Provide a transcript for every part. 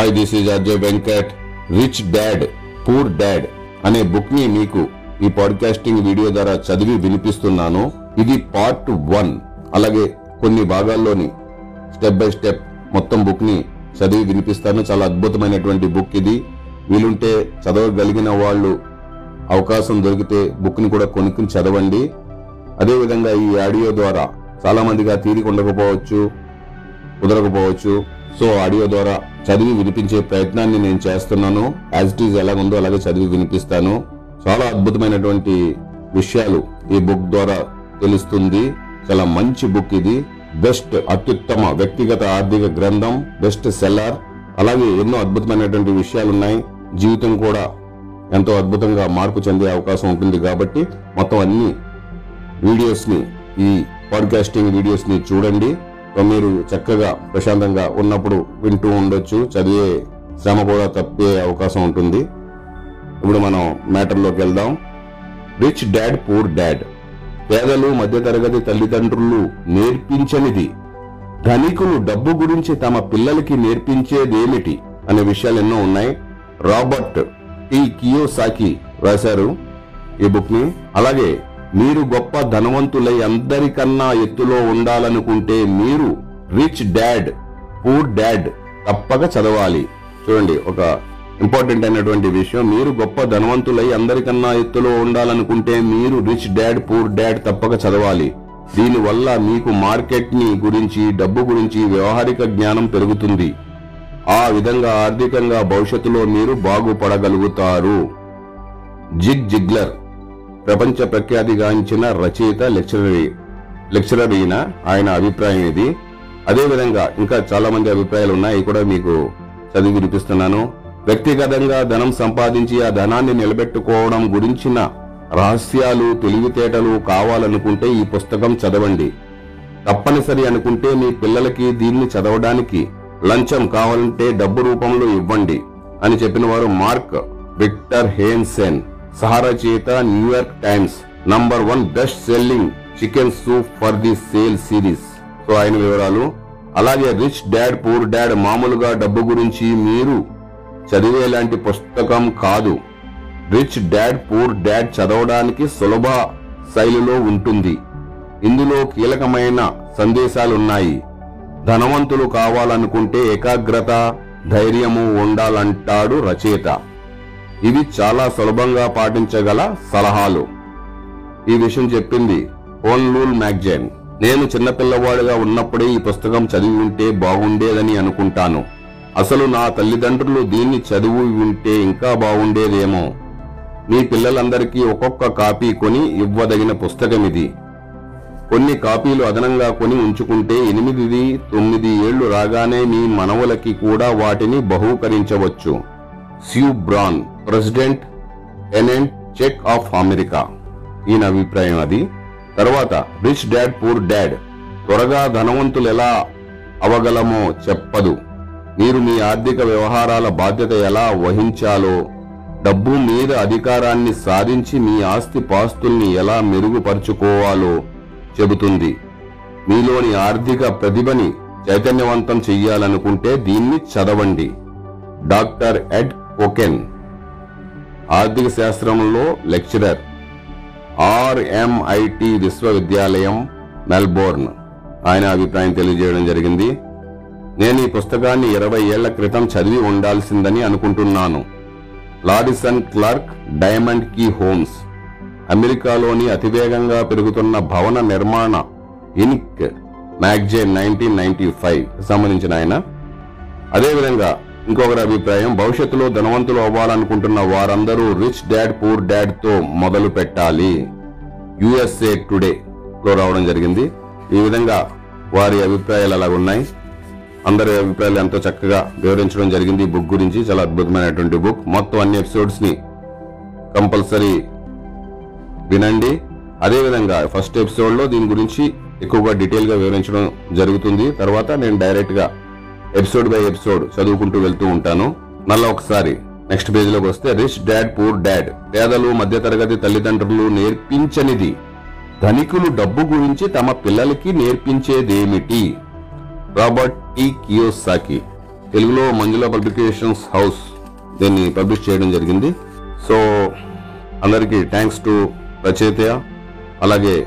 Hi this is Ajay Venkat rich dad poor dad అనే బుక్ని మీకు ఈ పాడ్కాస్టింగ్ వీడియో ద్వారా చదివి వినిపిస్తున్నాను. ఇది పార్ట్ వన్ అలాగే కొన్ని భాగాల్లోని స్టెప్ బై స్టెప్ మొత్తం బుక్ని చదివి వినిపిస్తాను. చాలా అద్భుతమైనటువంటి బుక్ ఇది. వీలుంటే చదవగలిగిన వాళ్ళు అవకాశం దొరికితే బుక్ని కూడా కొనుక్కుని చదవండి. అదేవిధంగా ఈ ఆడియో ద్వారా చాలా మందిగా తీరిక ఉండకపోవచ్చు కుదరకపోవచ్చు. సో ఆడియో ద్వారా చదివి వినిపించే ప్రయత్నాన్ని నేను చేస్తున్నాను. యాజ్ ఇట్ ఈజ్ ఎలా ఉందో అలాగే చదివి వినిపిస్తాను. చాలా అద్భుతమైనటువంటి విషయాలు ఈ బుక్ ద్వారా తెలుస్తుంది. చాలా మంచి బుక్ ఇది. బెస్ట్ అత్యుత్తమ వ్యక్తిగత ఆర్థిక గ్రంథం బెస్ట్ సెల్లర్ అలాగే ఎన్నో అద్భుతమైనటువంటి విషయాలు ఉన్నాయి జీవితం కూడా ఎంతో అద్భుతంగా మార్పు చెందే అవకాశం ఉంటుంది కాబట్టి మొత్తం అన్ని వీడియోస్ని ఈ పాడ్కాస్టింగ్ వీడియోస్ని చూడండి. మీరు చక్కగా ప్రశాంతంగా ఉన్నప్పుడు వింటూ ఉండొచ్చు. చదివే శ్రమ కూడా తప్పే అవకాశం ఉంటుంది. ఇప్పుడు మనం మ్యాటర్లోకి వెళ్దాం. Rich dad poor dad. పేదలు మధ్యతరగతి తల్లిదండ్రులు నేర్పించనిది. ధనికులు డబ్బు గురించి తమ పిల్లలకి నేర్పించేదేమిటి అనే విషయాలు ఎన్నో ఉన్నాయి. Robert T. కియోసాకి రాశారు ఈ బుక్ని అలాగే మీరు గొప్ప ధనవంతులై అందరికన్నా ఎత్తులో ఉండాలనుకుంటే మీరు రిచ్ డాడ్ పూర్ డాడ్ తప్పక చదవాలి. చూడండి ఒక ఇంపార్టెంట్ అయినటువంటి విషయం మీరు గొప్ప ధనవంతులై అందరికన్నా ఎత్తులో ఉండాలనుకుంటే మీరు రిచ్ డాడ్ పూర్ డాడ్ తప్పక చదవాలి. దీనివల్ల మీకు మార్కెట్ని గురించి డబ్బు గురించి వ్యవహారిక జ్ఞానం పెరుగుతుంది. ఆ విధంగా ఆర్థికంగా భవిష్యత్తులో మీరు బాగుపడగలుగుతారు. Zig Ziggler. ప్రపంచ ప్రఖ్యాతిగాంచిన రచయిత లెక్చరరీ లెక్చరర్ అయిన ఆయన అభిప్రాయం ఇది. అదేవిధంగా ఇంకా చాలా మంది అభిప్రాయాలు ఉన్నాయి కూడా మీకు చదివి వినిపిస్తున్నాను. వ్యక్తిగతంగా ధనం సంపాదించి ఆ ధనాన్ని నిలబెట్టుకోవడం గురించిన రహస్యాలు తెలివితేటలు కావాలనుకుంటే ఈ పుస్తకం చదవండి. తప్పనిసరి అనుకుంటే మీ పిల్లలకి దీన్ని చదవడానికి లంచం కావాలంటే డబ్బు రూపంలో ఇవ్వండి అని చెప్పిన వారు Mark Victor హేన్సెన్. సహరచయిత New York Times number one best selling Chicken Soup for the Soul series so ఆయన వివరాలు. అలాగే రిచ్ డాడ్ పూర్ డాడ్ మామూలుగా డబ్బు గురించి మీరు చదివేలాంటి పుస్తకం కాదు. రిచ్ డాడ్ పూర్ డాడ్ చదవడానికి సులభ శైలిలో ఉంటుంది. ఇందులో కీలకమైన సందేశాలున్నాయి. ధనవంతులు కావాలనుకుంటే ఏకాగ్రత ధైర్యము ఉండాలంటాడు రచయిత. ఇవి చాలా సులభంగా పాటించగల సలహాలు. ఈ విషయం చెప్పింది ఓన్లూల్ మ్యాగజైన్ నేను చిన్నపిల్లవాడిగా ఉన్నప్పుడే ఈ పుస్తకం చదివి ఉంటే బాగుండేదని అనుకుంటాను. అసలు నా తల్లిదండ్రులు దీన్ని చదివి ఉంటే ఇంకా బాగుండేదేమో. మీ పిల్లలందరికీ ఒక్కొక్క కాపీ కొని ఇవ్వదగిన పుస్తకం ఇది కొన్ని కాపీలు అదనంగా కొని ఉంచుకుంటే ఎనిమిది తొమ్మిది ఏళ్ళు రాగానే మీ మనవలకి కూడా వాటిని బహూకరించవచ్చు. స్యూ బ్రాన్ ప్రెసిడెంట్ ఎనెంట్ చెక్ ఆఫ్ అమెరికా ఈయన అభిప్రాయం అది. తర్వాత రిచ్ డాడ్ పూర్ డాడ్ త్వరగా ధనవంతులు ఎలా అవగలమో చెప్పదు. మీరు మీ ఆర్థిక వ్యవహారాల బాధ్యత ఎలా వహించాలో డబ్బు మీద అధికారాన్ని సాధించి మీ ఆస్తి పాస్తుల్ని ఎలా మెరుగుపరుచుకోవాలో చెబుతుంది. మీలోని ఆర్థిక ప్రతిభని చైతన్యవంతం చెయ్యాలనుకుంటే దీన్ని చదవండి. Doctor Ed Koken. ఆర్థిక శాస్త్రంలో లెక్చరర్. ఆర్ఎంఐటి విశ్వవిద్యాలయం మెల్బోర్న్. ఆయన అభిప్రాయం తెలియజేయడం జరిగింది. నేను ఈ పుస్తకాన్ని ఇరవై ఏళ్ళ క్రితం చదివి ఉండాల్సిందని అనుకుంటున్నాను. Ladison Clark Diamond Key Homes. అమెరికాలోని అతివేగంగా పెరుగుతున్న భవన నిర్మాణ Inc magazine nineteen ninety five సంబంధించిన ఆయన. అదేవిధంగా ఇంకొకరి అభిప్రాయం భవిష్యత్తులో ధనవంతులు అవ్వాలనుకుంటున్న వారందరూ రిచ్ డాడ్ పూర్ డాడ్తో మొదలు పెట్టాలి. యుఎస్ఏ టుడే లో రావడం జరిగింది. ఈ విధంగా వారి అభిప్రాయాలు అలా ఉన్నాయి. అందరి అభిప్రాయాలు ఎంతో చక్కగా వివరించడం జరిగింది ఈ బుక్ గురించి. చాలా అద్భుతమైనటువంటి బుక్. మొత్తం అన్ని ఎపిసోడ్స్ని కంపల్సరీ వినండి. అదేవిధంగా ఫస్ట్ ఎపిసోడ్లో దీని గురించి ఎక్కువగా డీటెయిల్గా వివరించడం జరుగుతుంది. తర్వాత నేను డైరెక్ట్గా ఎపిసోడ్ బై ఎపిసోడ్ చదువుకుంటూ వెళ్తూ ఉంటాను. మళ్ళా ఒకసారి నెక్స్ట్ పేజీలోకి వస్తే రిచ్ డాడ్ పూర్ డాడ్ పేదలు మధ్యతరగతి తల్లిదండ్రులు నేర్పించనిది. ధనికులు డబ్బు గురించి తమ పిల్లలకి నేర్పించేదేమిటి? Robert T Kiyosaki. తెలుగులో మంజుల పబ్లికేషన్స్ హౌస్ దీన్ని పబ్లిష్ చేయడం జరిగింది. సో అందరికీ థ్యాంక్స్ టు రచయిత అలాగే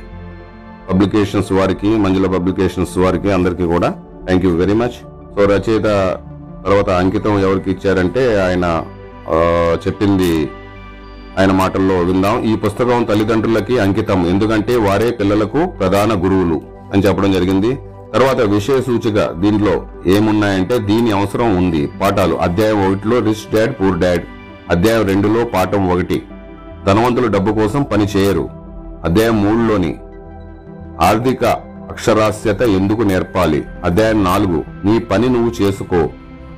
పబ్లికేషన్స్ వారికి మంజుల పబ్లికేషన్స్ వారికి అందరికీ కూడా thank you very much so రచయిత తర్వాత అంకితం ఎవరికి ఇచ్చారంటే ఆయన చెప్పింది ఆయన మాటల్లో విందాం. ఈ పుస్తకం తల్లిదండ్రులకి అంకితం. ఎందుకంటే వారే పిల్లలకు ప్రధాన గురువులు అని చెప్పడం జరిగింది. తర్వాత విషయ సూచిక దీంట్లో ఏమున్నాయంటే దీని అవసరం ఉంది. పాఠాలు. అధ్యాయం ఒకటిలో రిచ్ డాడ్ పూర్ డాడ్. అధ్యాయం రెండులో పాఠం ఒకటి. ధనవంతులు డబ్బు కోసం పని చేయరు. అధ్యాయం మూడులోని ఆర్థిక అక్షరాస్యత ఎందుకు నేర్పాలి? అధ్యాయం నాలుగు. నీ పని నువ్వు చేసుకో.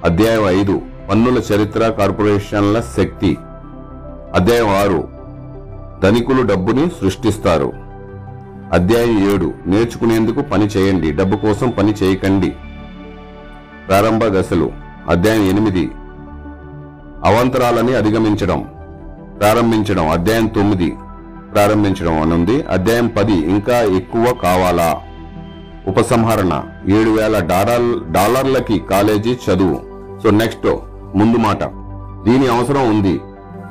అధ్యాయం ఐదు. పన్నుల చరిత్ర కార్పొరేషన్ల శక్తి. అధ్యాయం ఆరు. ధనికులు డబ్బుని సృష్టిస్తారు. అధ్యాయం ఏడు. నేర్చుకునేందుకు పని చేయండి. డబ్బు కోసం పని చేయకండి. ప్రారంభ దశలు. అధ్యాయం ఎనిమిది. అవాంతరాలని అధిగమించడం. ప్రారంభించడం. అధ్యాయం తొమ్మిది. ప్రారంభించడం అనుంది. అధ్యాయం పది. ఇంకా ఎక్కువ కావాలా? ఉపసంహరణ. ఏడు వేల డాలర్ డాలర్లకి కాలేజీ చదువు. సో నెక్స్ట్ ముందు మాట. దీని అవసరం ఉంది.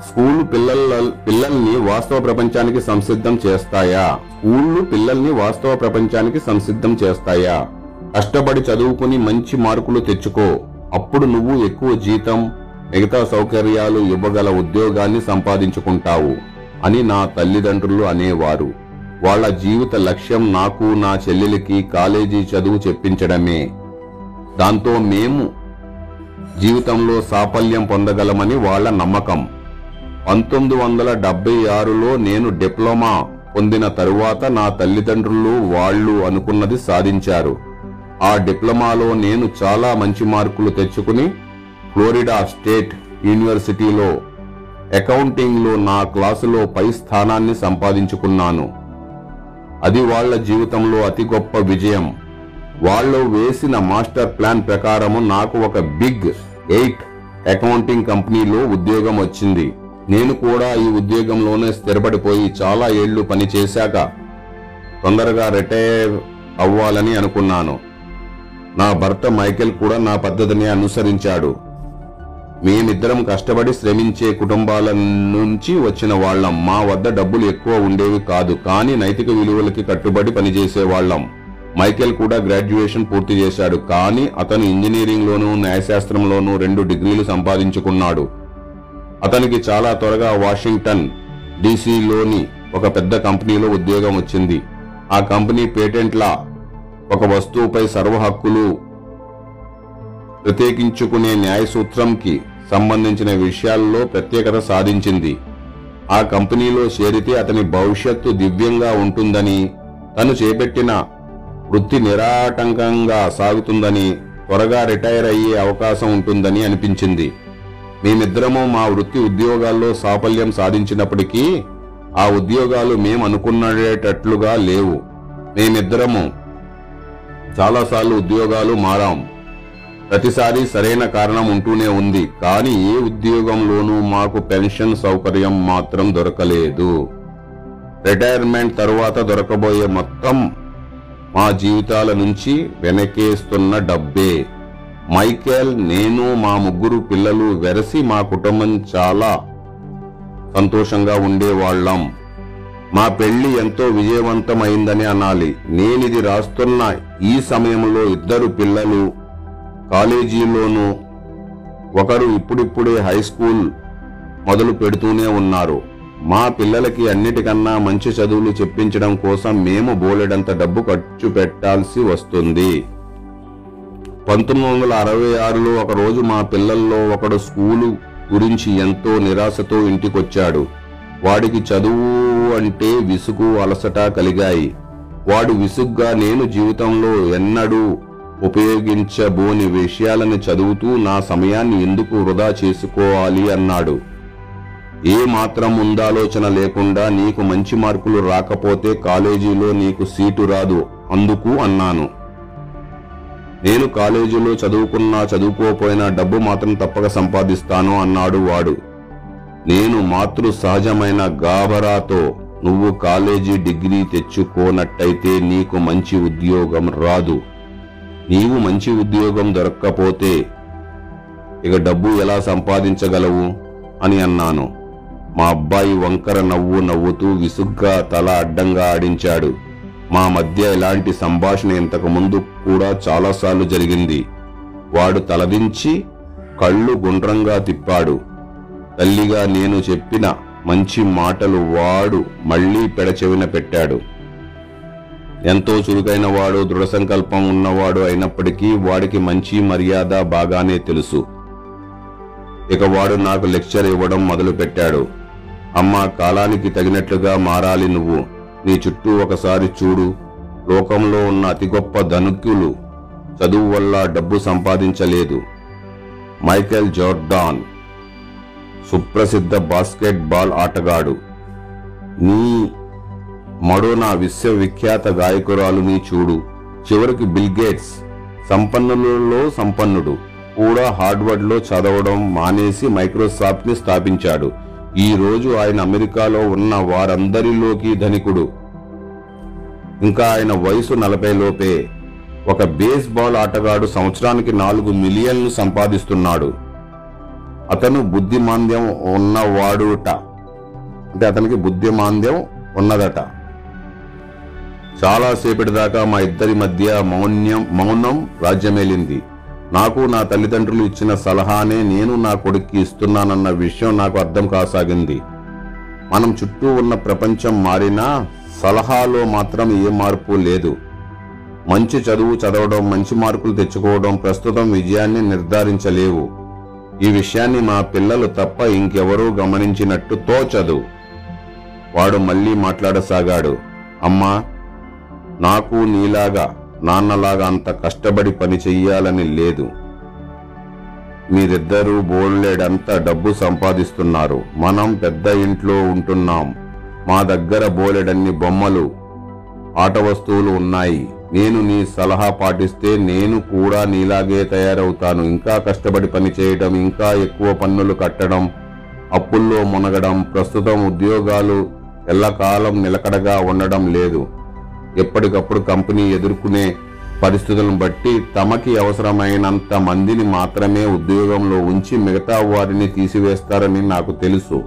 స్కూల్ పిల్లల పిల్లల్ని వాస్తవ ప్రపంచానికి సంసిద్ధం చేస్తాయా? స్కూళ్ళు పిల్లల్ని వాస్తవ ప్రపంచానికి సంసిద్ధం చేస్తాయా? కష్టపడి చదువుకుని మంచి మార్కులు తెచ్చుకో. అప్పుడు నువ్వు ఎక్కువ జీతం మిగతా సౌకర్యాలు ఇవ్వగల ఉద్యోగాన్ని సంపాదించుకుంటావు అని నా తల్లిదండ్రులు అనేవారు. వాళ్ళ జీవిత లక్ష్యం నాకు నా చెల్లెలికి కాలేజీ చదువు చెప్పించడమే. దాంతో మేము జీవితంలో సాఫల్యం పొందగలమని వాళ్ళ నమ్మకం. పంతొమ్మిది వందల డెబ్బై ఆరులో నేను డిప్లొమా పొందిన తరువాత నా తల్లిదండ్రులు వాళ్ళు అనుకున్నది సాధించారు. ఆ డిప్లొమాలో నేను చాలా మంచి మార్కులు తెచ్చుకుని ఫ్లోరిడా స్టేట్ యూనివర్సిటీలో అకౌంటింగ్లో నా క్లాసులో పై స్థానాన్ని సంపాదించుకున్నాను. అది వాళ్ళ జీవితంలో అతి గొప్ప విజయం. వాళ్ళు వేసిన మాస్టర్ ప్లాన్ ప్రకారము నాకు ఒక బిగ్ ఎయిట్ అకౌంటింగ్ కంపెనీలో ఉద్యోగం వచ్చింది. నేను కూడా ఈ ఉద్యోగంలోనే స్థిరపడిపోయి చాలా ఏళ్ళు పని చేశాక తొందరగా రిటైర్ అవ్వాలని అనుకున్నాను. నా భర్త మైకేల్ కూడా నా పద్ధతిని అనుసరించాడు. మేమిద్దరం కష్టపడి శ్రమించే కుటుంబాల నుంచి వచ్చిన వాళ్ళం. మా వద్ద డబ్బులు ఎక్కువ ఉండేవి కాదు కానీ నైతిక విలువలకి కట్టుబడి పనిచేసే వాళ్ళం మైకేల్ కూడా గ్రాడ్యుయేషన్ పూర్తి చేశాడు కానీ అతను ఇంజనీరింగ్లోనూ న్యాయశాస్త్రంలోనూ రెండు డిగ్రీలు సంపాదించుకున్నాడు. అతనికి చాలా త్వరగా వాషింగ్టన్ డీసీలోని ఒక పెద్ద కంపెనీలో ఉద్యోగం వచ్చింది. ఆ కంపెనీ పేటెంట్ల ఒక వస్తువుపై సర్వ హక్కులు ప్రత్యేకించుకునే న్యాయ సూత్రంకి సంబంధించిన విషయాల్లో ప్రత్యేకత సాధించింది. ఆ కంపెనీలో చేరితే అతని భవిష్యత్తు దివ్యంగా ఉంటుందని తను చేపట్టిన వృత్తి నిరాటంకంగా సాగుతుందని త్వరగా రిటైర్ అయ్యే అవకాశం ఉంటుందని అనిపించింది. మేమిద్దరము మా వృత్తి ఉద్యోగాల్లో సాఫల్యం సాధించినప్పటికీ ఆ ఉద్యోగాలు మేము అనుకున్నటట్లుగా లేవు. మేమిద్దరము చాలాసార్లు ఉద్యోగాలు మారాం. ప్రతిసారి సరైన కారణం ఉంటూనే ఉంది కానీ ఏ ఉద్యోగంలోనూ మాకు పెన్షన్ సౌకర్యం మాత్రం దొరకలేదు. రిటైర్మెంట్ తరువాత దొరకబోయే మొత్తం మా జీవితాల నుంచి వెనకేస్తున్న డబ్బే. మైకేల్ నేను మా ముగ్గురు పిల్లలు వెరసి మా కుటుంబం చాలా సంతోషంగా ఉండేవాళ్ళం. మా పెళ్ళి ఎంతో విజయవంతమైందని అనాలి. నేనిది రాస్తున్న ఈ సమయంలో ఇద్దరు పిల్లలు కాలేజీలోనూ ఒకరు ఇప్పుడిప్పుడే హై స్కూల్ మొదలు పెడుతూనే ఉన్నారు. మా పిల్లలకి అన్నిటికన్నా మంచి చదువులు చెప్పించడం కోసం మేము బోలెడంత డబ్బు ఖర్చు పెట్టాల్సి వస్తుంది. పంతొమ్మిది వందల అరవై ఆరులో ఒక రోజు మా పిల్లల్లో ఒకడు స్కూలు గురించి ఎంతో నిరాశతో ఇంటికొచ్చాడు. వాడికి చదువు అంటే విసుగు అలసట కలిగాయి. వాడు విసుగ్గా నేను జీవితంలో ఎన్నడూ ఉపయోగించబోని విషయాలను చదువుతూ నా సమయాన్ని ఎందుకు వృధా చేసుకోవాలి అన్నాడు. ఏ మాత్రం ముందాలోచన లేకుండా నీకు మంచి మార్కులు రాకపోతే కాలేజీలో నీకు సీటు రాదు అందుకు అన్నాను. నేను కాలేజీలో చదువుకున్నా చదువుకోపోయినా డబ్బు మాత్రం తప్పక సంపాదిస్తాను అన్నాడు వాడు. నేను మాతృ సహజమైన గాబరాతో నువ్వు కాలేజీ డిగ్రీ తెచ్చుకోనట్టయితే నీకు మంచి ఉద్యోగం రాదు. నీవు మంచి ఉద్యోగం దొరక్కపోతే ఇక డబ్బు ఎలా సంపాదించగలవు అని అన్నాను. మా అబ్బాయి వంకర నవ్వు నవ్వుతూ విసుగ్గా తల అడ్డంగా ఆడించాడు. మా మధ్య ఇలాంటి సంభాషణ ఇంతకు ముందు కూడా చాలాసార్లు జరిగింది. వాడు తలదించి కళ్ళు గుండ్రంగా తిప్పాడు. తల్లిగా నేను చెప్పిన మంచి మాటలు వాడు మళ్ళీ పెడచెవిన పెట్టాడు. ఎంతో చురుకైన వాడు దృఢ సంకల్పం ఉన్నవాడు అయినప్పటికీ వాడికి మంచి మర్యాద బాగానే తెలుసు. ఇక వాడు నాకు లెక్చర్ ఇవ్వడం మొదలుపెట్టాడు. అమ్మా కాలానికి తగినట్లుగా మారాలి నువ్వు. నీ చుట్టూ ఒకసారి చూడు. లోకంలో ఉన్న అతి గొప్ప ధనుక్యులు చదువు వల్ల డబ్బు సంపాదించలేదు. మైకేల్ జోర్డాన్ సుప్రసిద్ధ బాస్కెట్ బాల్ ఆటగాడు. నీ మడోనా విశ్వవిఖ్యాత గాయకురాలుని చూడు. చివరికి బిల్గేట్స్ సంపన్నులలో సంపన్నుడు. కూడా హార్డ్వర్డ్లో చదవడం మానేసి మైక్రోసాఫ్ట్ని స్థాపించాడు. ఈ రోజు ఆయన అమెరికాలో ఉన్న వారందరిలోకి ధనికుడు. ఇంకా ఆయన వయసు నలభై లోపే. ఒక బేస్ బాల్ ఆటగాడు సంవత్సరానికి నాలుగు మిలియన్లు సంపాదిస్తున్నాడు. అతను బుద్ధిమాంద్యం ఉన్నవాడుట. అంటే అతనికి బుద్ధిమాంద్యం ఉన్నదట. చాలాసేపటి దాకా మా ఇద్దరి మధ్య మౌన్యం మౌనం రాజ్యమేలింది. నాకు నా తల్లిదండ్రులు ఇచ్చిన సలహానే నేను నా కొడుక్కి ఇస్తున్నానన్న విషయం నాకు అర్థం కాసాగింది. మనం చుట్టూ ఉన్న ప్రపంచం మారినా సలహాలో మాత్రం ఏ మార్పు లేదు. మంచి చదువు చదవడం మంచి మార్కులు తెచ్చుకోవడం ప్రస్తుతం విజయాన్ని నిర్ధారించలేవు. ఈ విషయాన్ని మా పిల్లలు తప్ప ఇంకెవరూ గమనించినట్టు తోచదు. వాడు మళ్ళీ మాట్లాడసాగాడు. అమ్మా నాకు నీలాగా నాన్నలాగా అంత కష్టపడి పని చెయ్యాలని లేదు. మీరిద్దరూ బోల్లేడంత డబ్బు సంపాదిస్తున్నారు. మనం పెద్ద ఇంట్లో ఉంటున్నాం. మా దగ్గర బోలెడన్ని బొమ్మలు ఆట వస్తువులు ఉన్నాయి. నేను నీ సలహా పాటిస్తే నేను కూడా నీలాగే తయారవుతాను. ఇంకా కష్టపడి పని చేయడం ఇంకా ఎక్కువ పన్నులు కట్టడం అప్పుల్లో మునగడం ప్రస్తుతం ఉద్యోగాలు ఎల్లకాలం నిలకడగా ఉండడం లేదు. ఎప్పటికప్పుడు కంపెనీ ఎదుర్కొనే పరిస్థితులను బట్టి తమకి అవసరమైనంత మందిని మాత్రమే ఉద్యోగంలో ఉంచి మిగతా వారిని తీసివేస్తారని నాకు తెలుసు.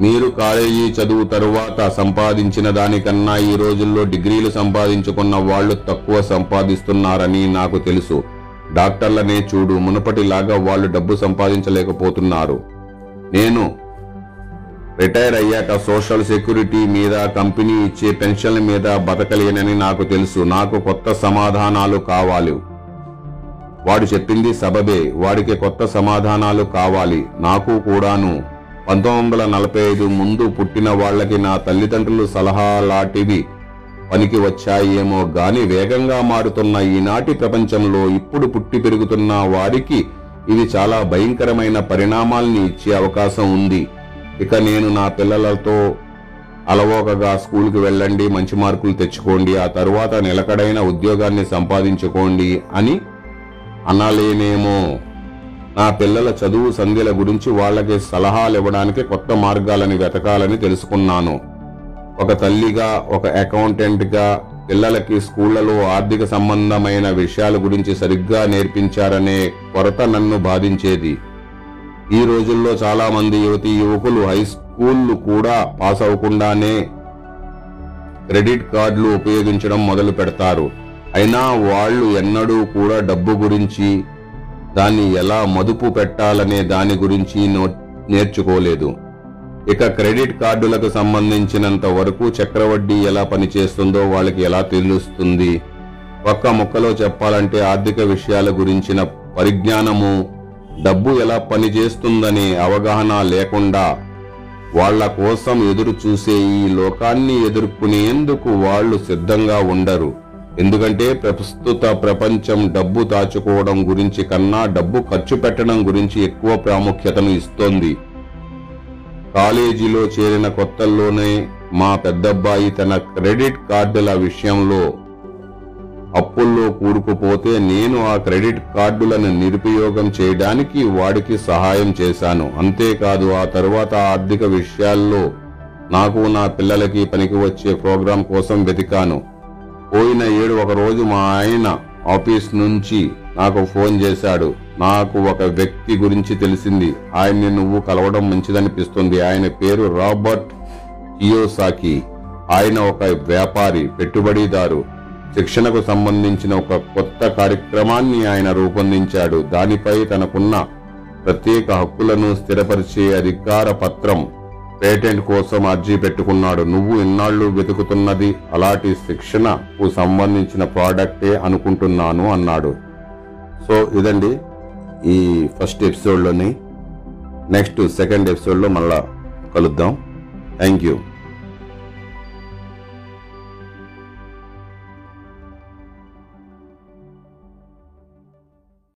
మీరు కాలేజీ చదువు తరువాత సంపాదించిన దానికన్నా ఈ రోజుల్లో డిగ్రీలు సంపాదించుకున్న వాళ్ళు తక్కువ సంపాదిస్తున్నారని నాకు తెలుసు. డాక్టర్లనే చూడు మునుపటిలాగా వాళ్ళు డబ్బు సంపాదించలేకపోతున్నారు. నేను రిటైర్ అయ్యాక సోషల్ సెక్యూరిటీ మీద కంపెనీ ఇచ్చే పెన్షన్ల మీద బతకలేనని నాకు తెలుసు. నాకు కొత్త సమాధానాలు కావాలి. వాడు చెప్పింది సబబే. వాడికి కొత్త సమాధానాలు కావాలి. నాకు కూడాను. పంతొమ్మిది వందల నలభై ఐదు ముందు పుట్టిన వాళ్ళకి నా తల్లిదండ్రులు సలహాలాంటివి పనికి వచ్చాయేమో గాని వేగంగా మారుతున్న ఈనాటి ప్రపంచంలో ఇప్పుడు పుట్టి పెరుగుతున్న వారికి ఇవి చాలా భయంకరమైన పరిణామాల్ని ఇచ్చే అవకాశం ఉంది. ఇక నేను నా పిల్లలతో అలవోకగా స్కూల్కి వెళ్ళండి మంచి మార్కులు తెచ్చుకోండి ఆ తరువాత నిలకడైన ఉద్యోగాన్ని సంపాదించుకోండి అని అనలేనేమో. నా పిల్లల చదువు సంధ్యల గురించి వాళ్ళకి సలహాలు ఇవ్వడానికి కొత్త మార్గాలని వెతకాలని తెలుసుకున్నాను. ఒక తల్లిగా ఒక అకౌంటెంట్గా పిల్లలకి స్కూళ్ళలో ఆర్థిక సంబంధమైన విషయాల గురించి సరిగ్గా నేర్పించారనే కొరత నన్ను బాధించేది. ఈ రోజుల్లో చాలా మంది యువతి యువకులు హై స్కూళ్ళు కూడా పాస్ అవ్వకుండానే క్రెడిట్ కార్డులు ఉపయోగించడం మొదలు పెడతారు. అయినా వాళ్ళు ఎన్నడూ కూడా డబ్బు గురించి దాన్ని ఎలా మదుపు పెట్టాలనే దాని గురించి నో- నేర్చుకోలేదు. ఇక క్రెడిట్ కార్డులకు సంబంధించినంత వరకు చక్రవడ్డీ ఎలా పనిచేస్తుందో వాళ్ళకి ఎలా తెలుస్తుంది? ఒక్క ముక్కలో చెప్పాలంటే ఆర్థిక విషయాల గురించిన పరిజ్ఞానము డబ్బు ఎలా పనిచేస్తుందనే అవగాహన లేకుండా వాళ్ళ కోసం ఎదురు చూసే ఈ లోకాన్ని ఎదుర్కొనేందుకు వాళ్ళు సిద్ధంగా ఉండరు. ఎందుకంటే ప్రస్తుత ప్రపంచం డబ్బు దాచుకోవడం గురించి కన్నా డబ్బు ఖర్చు పెట్టడం గురించి ఎక్కువ ప్రాముఖ్యతను ఇస్తోంది. కాలేజీలో చేరిన కొత్తల్లోనే మా పెద్దబ్బాయి తన క్రెడిట్ కార్డుల విషయంలో అప్పుల్లో కూరుకుపోతే నేను ఆ క్రెడిట్ కార్డులను నిరుపయోగం చేయడానికి వాడికి సహాయం చేశాను. అంతేకాదు ఆ తరువాత ఆర్థిక విషయాల్లో నాకు నా పిల్లలకి పనికి వచ్చే ప్రోగ్రాం కోసం వెతికాను. పోయిన ఏడు ఒక రోజు మా ఆయన ఆఫీస్ నుంచి నాకు ఫోన్ చేశాడు. నాకు ఒక వ్యక్తి గురించి తెలిసింది. ఆయన్ని నువ్వు కలవడం మంచిదనిపిస్తుంది. ఆయన పేరు రాబర్ట్ కియోసాకి. ఆయన ఒక వ్యాపారి పెట్టుబడిదారు. శిక్షణకు సంబంధించిన ఒక కొత్త కార్యక్రమాన్ని ఆయన రూపొందించాడు. దానిపై తనకున్న ప్రత్యేక హక్కులను స్థిరపరిచే అధికార పత్రం పేటెంట్ కోసం అర్జీ పెట్టుకున్నాడు. నువ్వు ఇన్నాళ్ళు వెతుకుతున్నది అలాంటి శిక్షణకు సంబంధించిన ప్రోడక్టే అనుకుంటున్నాను అన్నాడు. సో ఇదండి ఈ ఫస్ట్ ఎపిసోడ్లోని నెక్స్ట్ సెకండ్ ఎపిసోడ్లో మళ్ళా కలుద్దాం. Thank you.